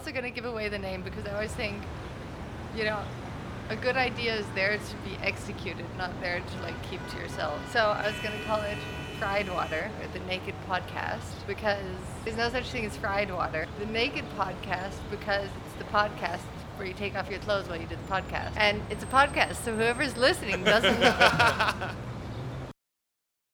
also going to give away the name because I always think, you know, a good idea is there to be executed, not there to like keep to yourself. So I was going to call it Fried Water or the Naked Podcast because there's no such thing as fried water. The Naked Podcast because it's the podcast where you take off your clothes while you do the podcast. And it's a podcast, so whoever's listening doesn't